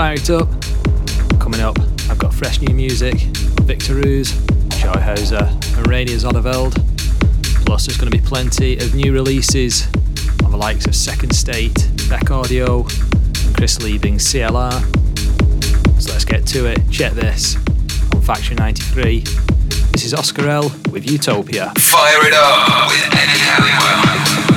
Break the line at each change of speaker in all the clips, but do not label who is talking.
fire it up. Coming up, I've got fresh new music Victor Ruiz, Joyhauser, and Rainer Zonneveld. Plus, there's going to be plenty of new releases on the likes of Second State, Beck Audio, and Chris Liebing's CLR. So let's get to it. Check this on Factory 93. This is Oscar L with Utopia.
Fire it up with Eddie Halliwell.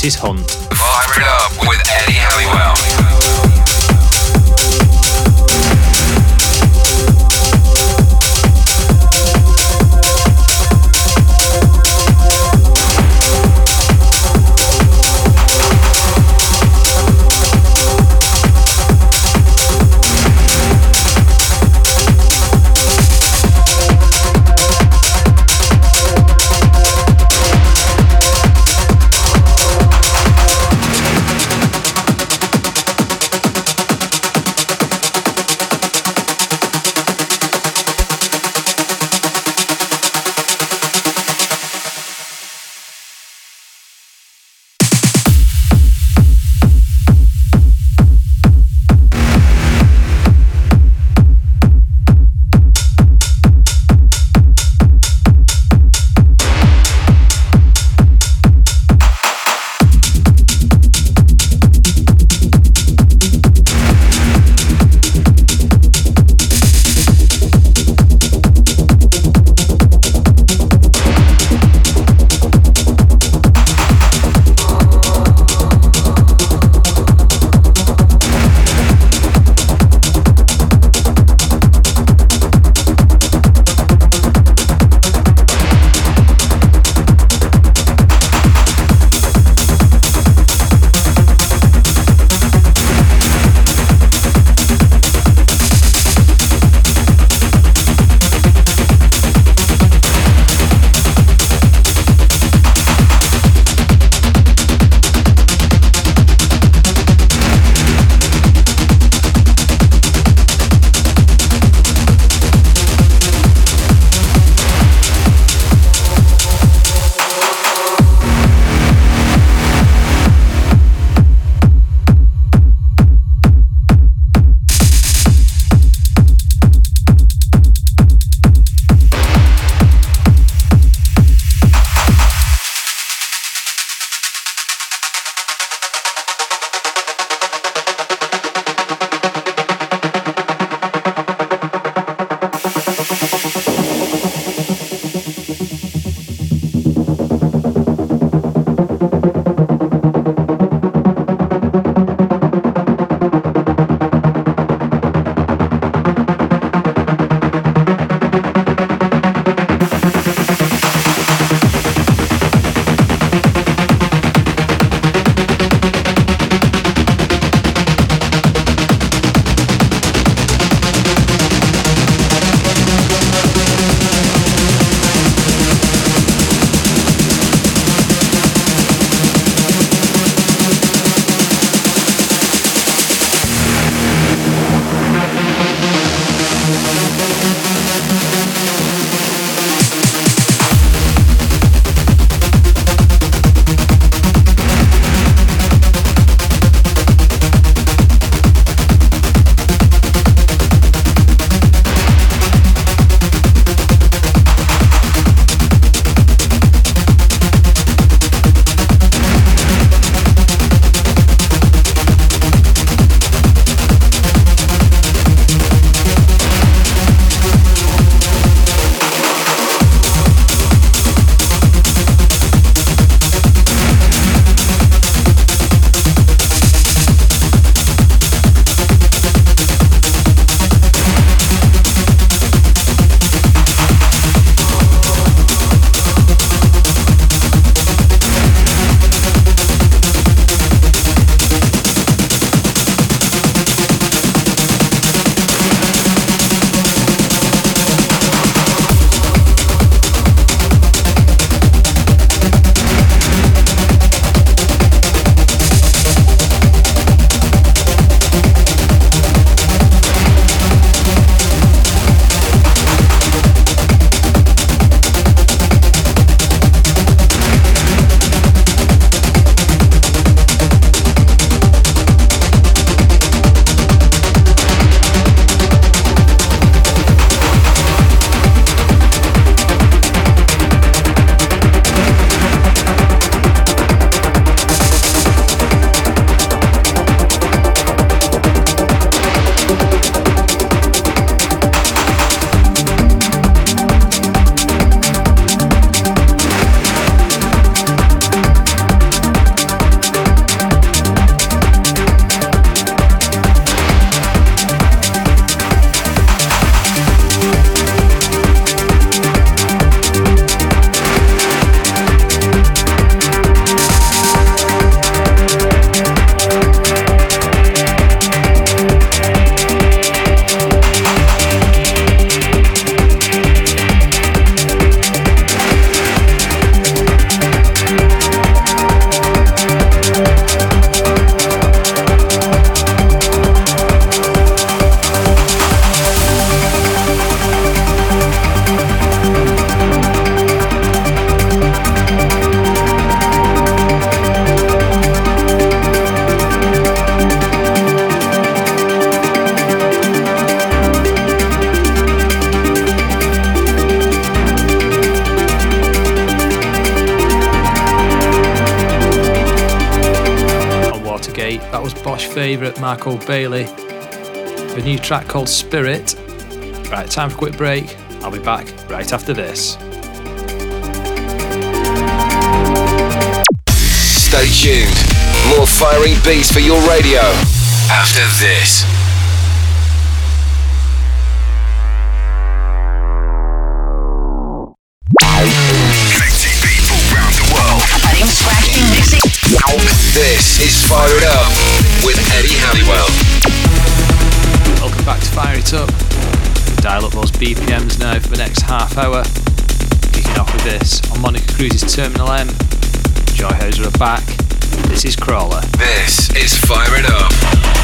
This is
Hunt.
Track called Spirit. Right, time for a quick break. I'll be back right after this.
Stay tuned. More firing beats for your radio after this. Connecting
those BPMs now for the next half hour. Kicking off with this on Monika Kruse's Terminal M. Joyhauser are back. This is Crawler.
This is Fire It Up.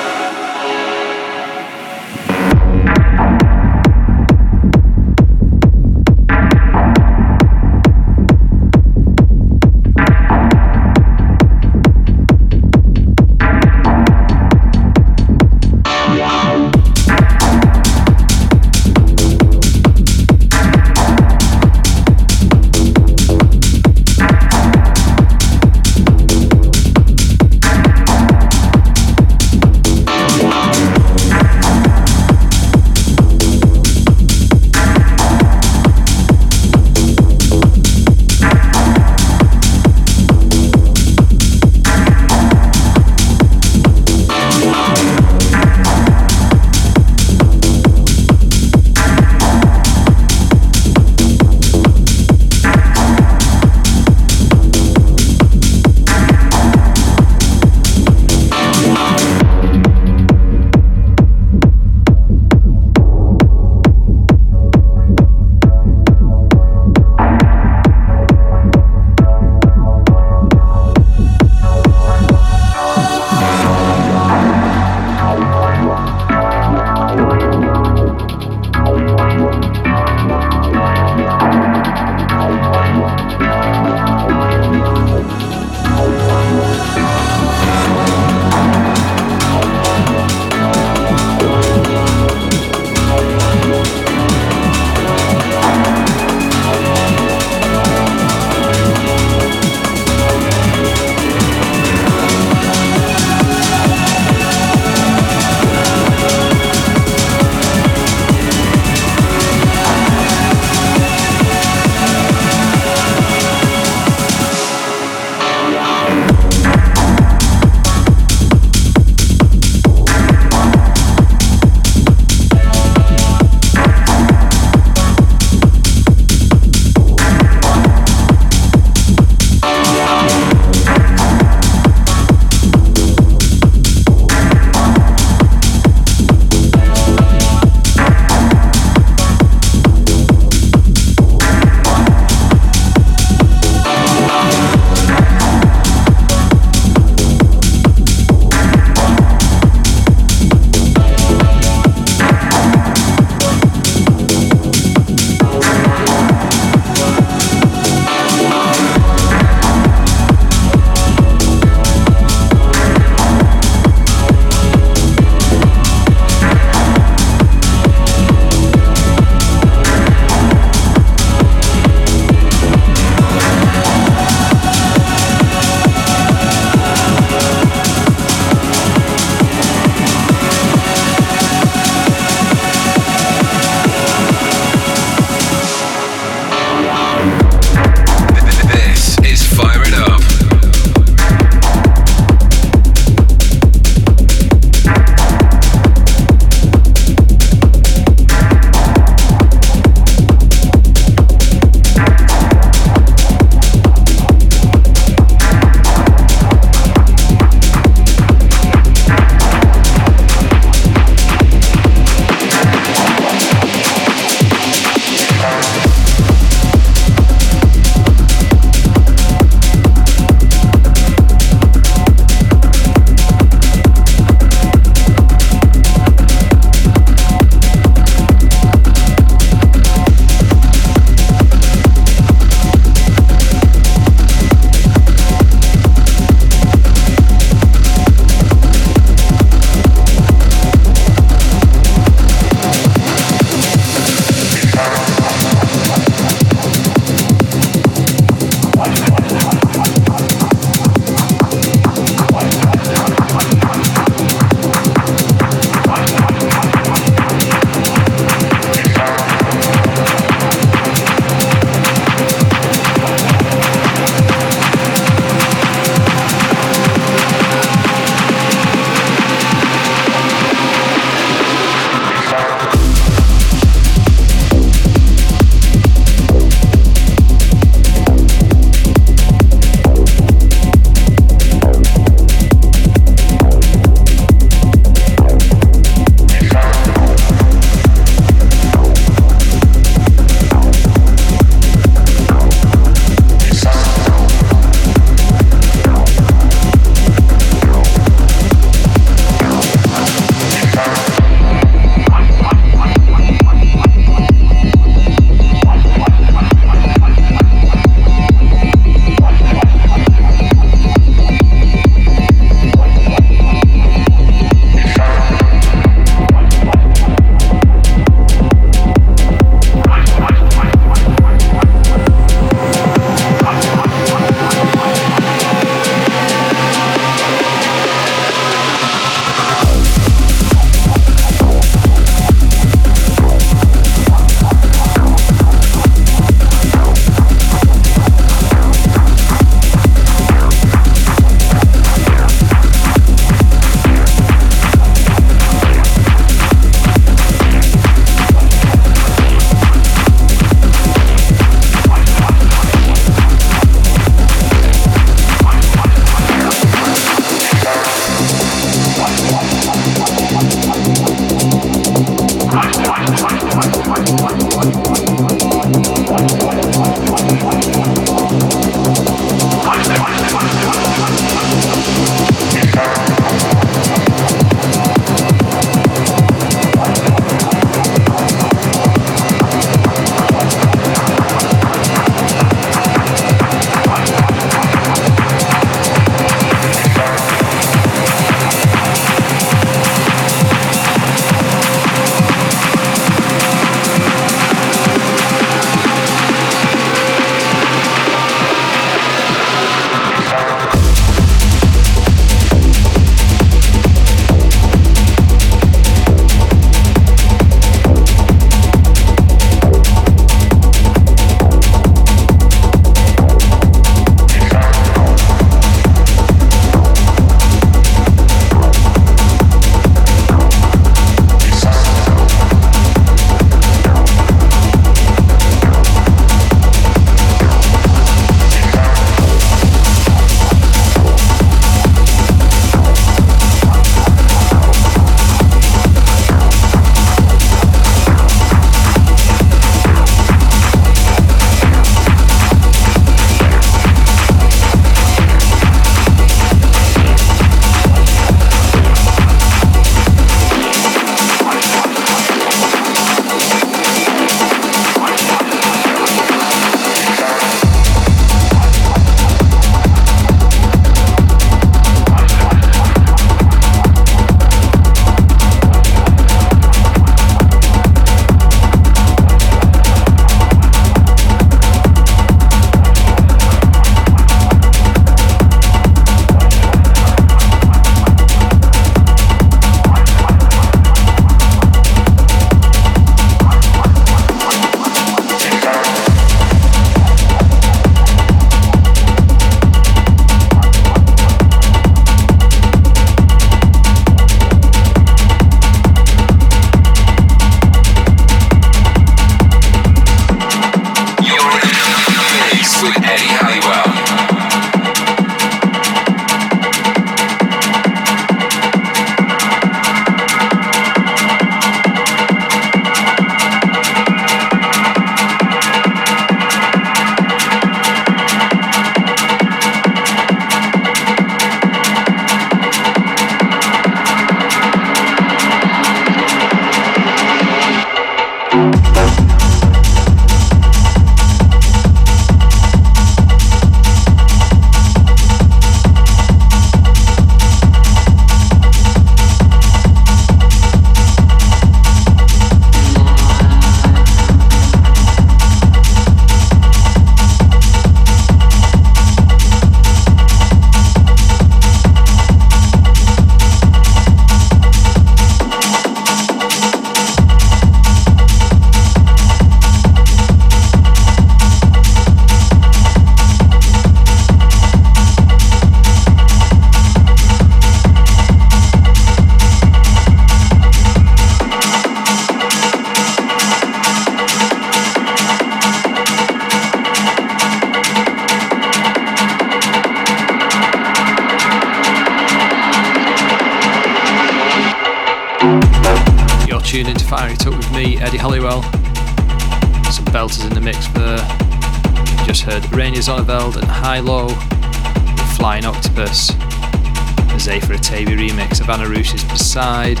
Beside.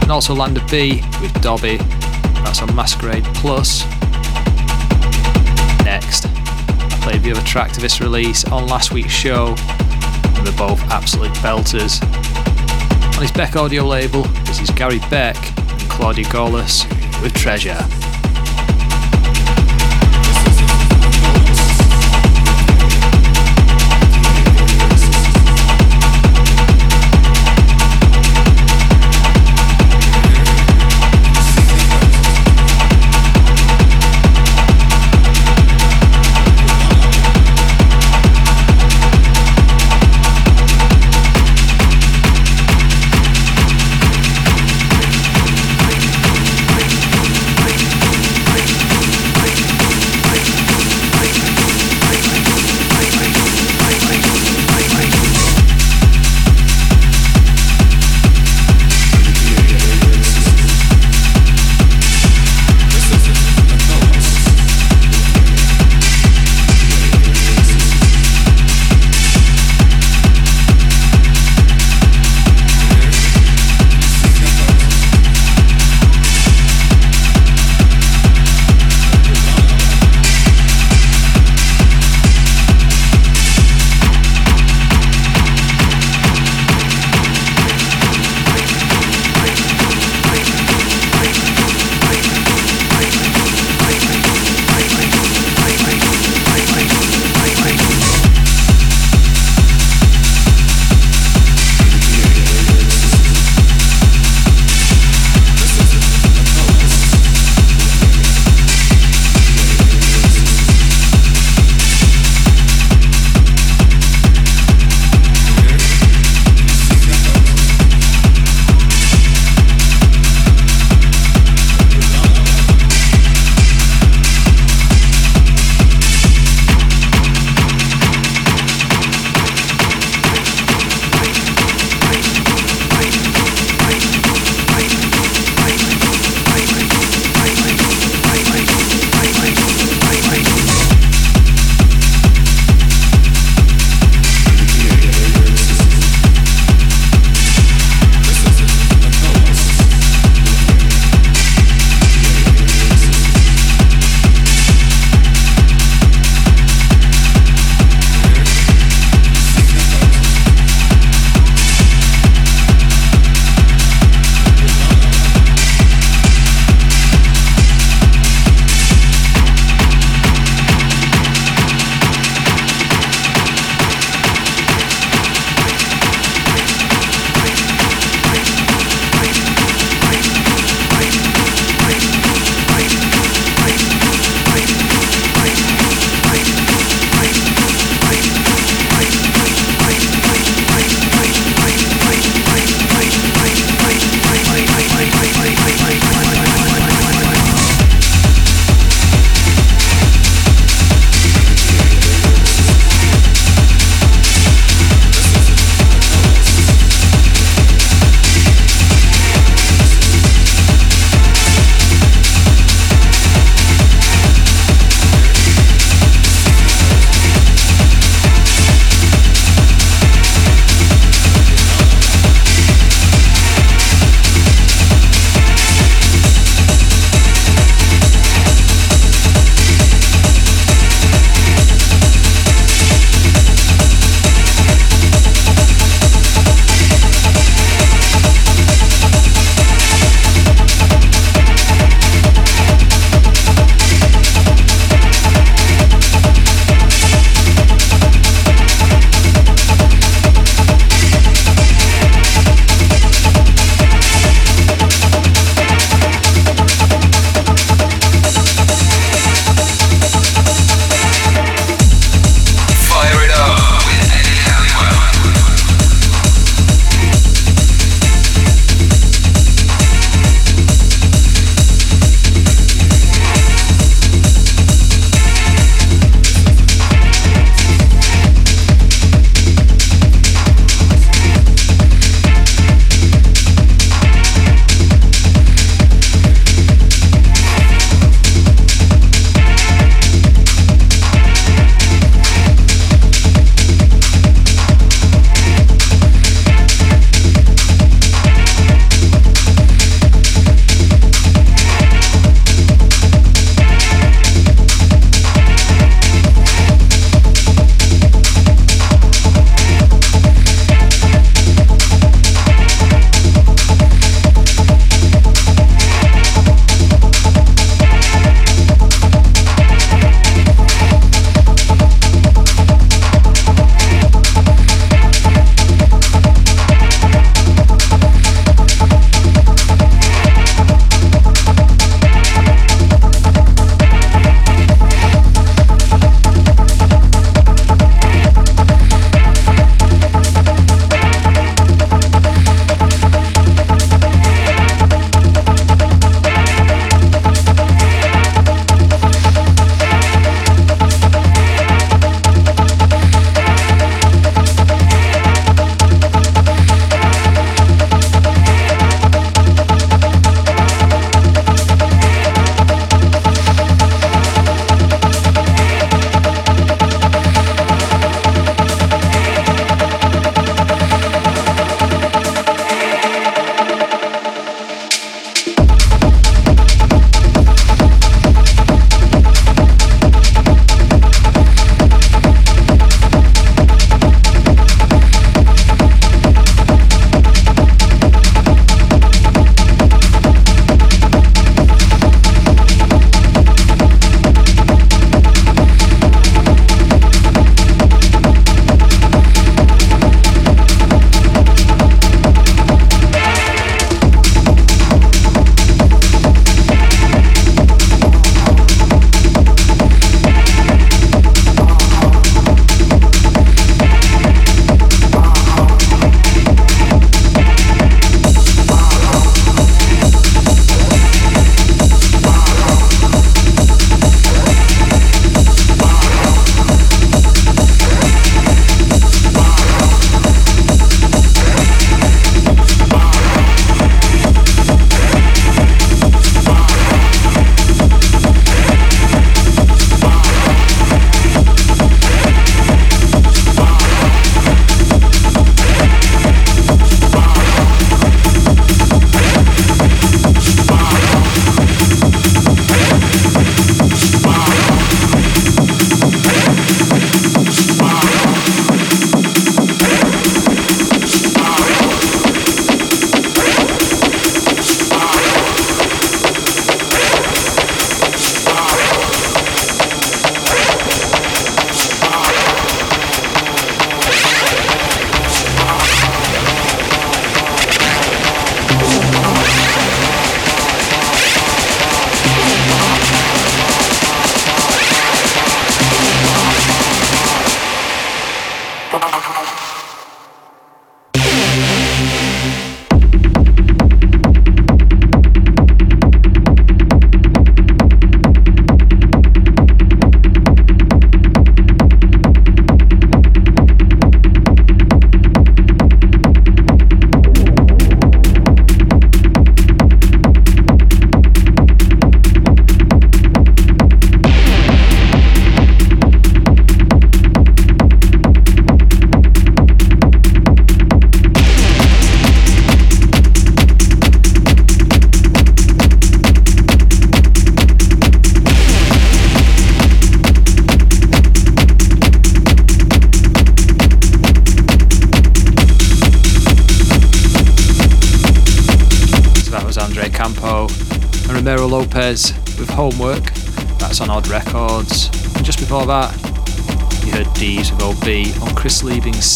And also Lander B with Dobby. That's on Masquerade Plus. Next, I played the other track to this release on last week's show. And they're both absolute belters. On his Beck audio label, this is Gary Beck and Claudia Gaulis with Treasure.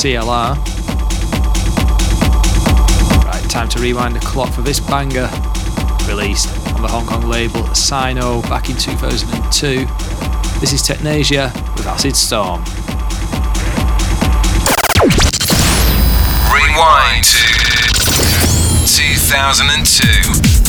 CLR. Right, time to rewind the clock for this banger, released on the Hong Kong label Sino back in 2002. This is Technasia with Acid Storm.
Rewind to 2002.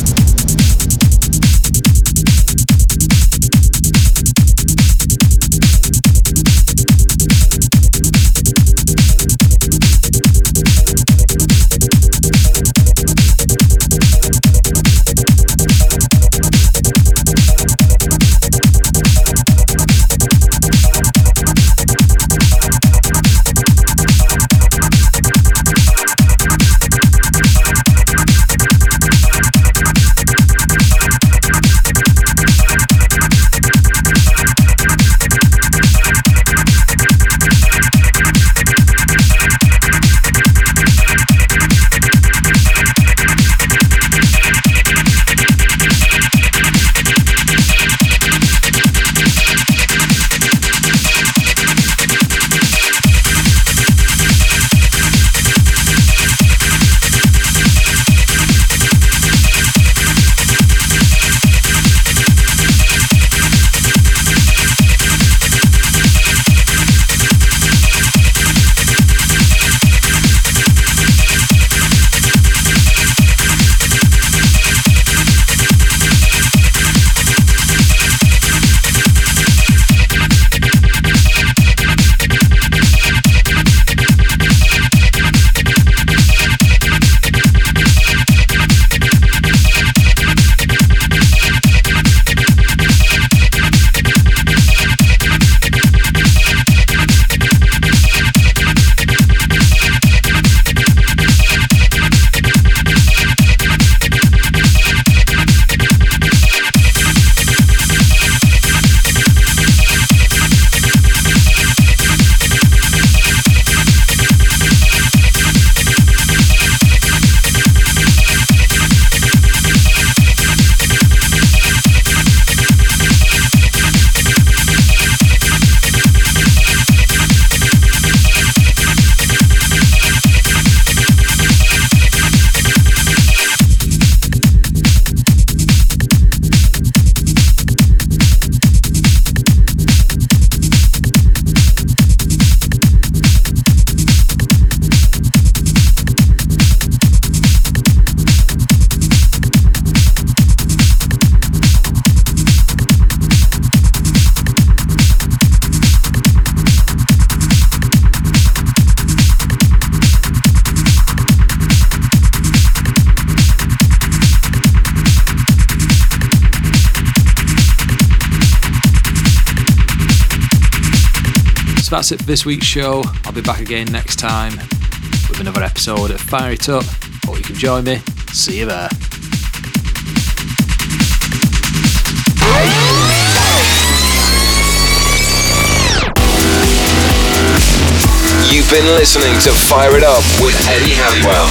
That's it for this week's show. I'll be back again next time with another episode of Fire It Up. Hope you can join me. See you there.
You've been listening to Fire It Up with Eddie Halliwell.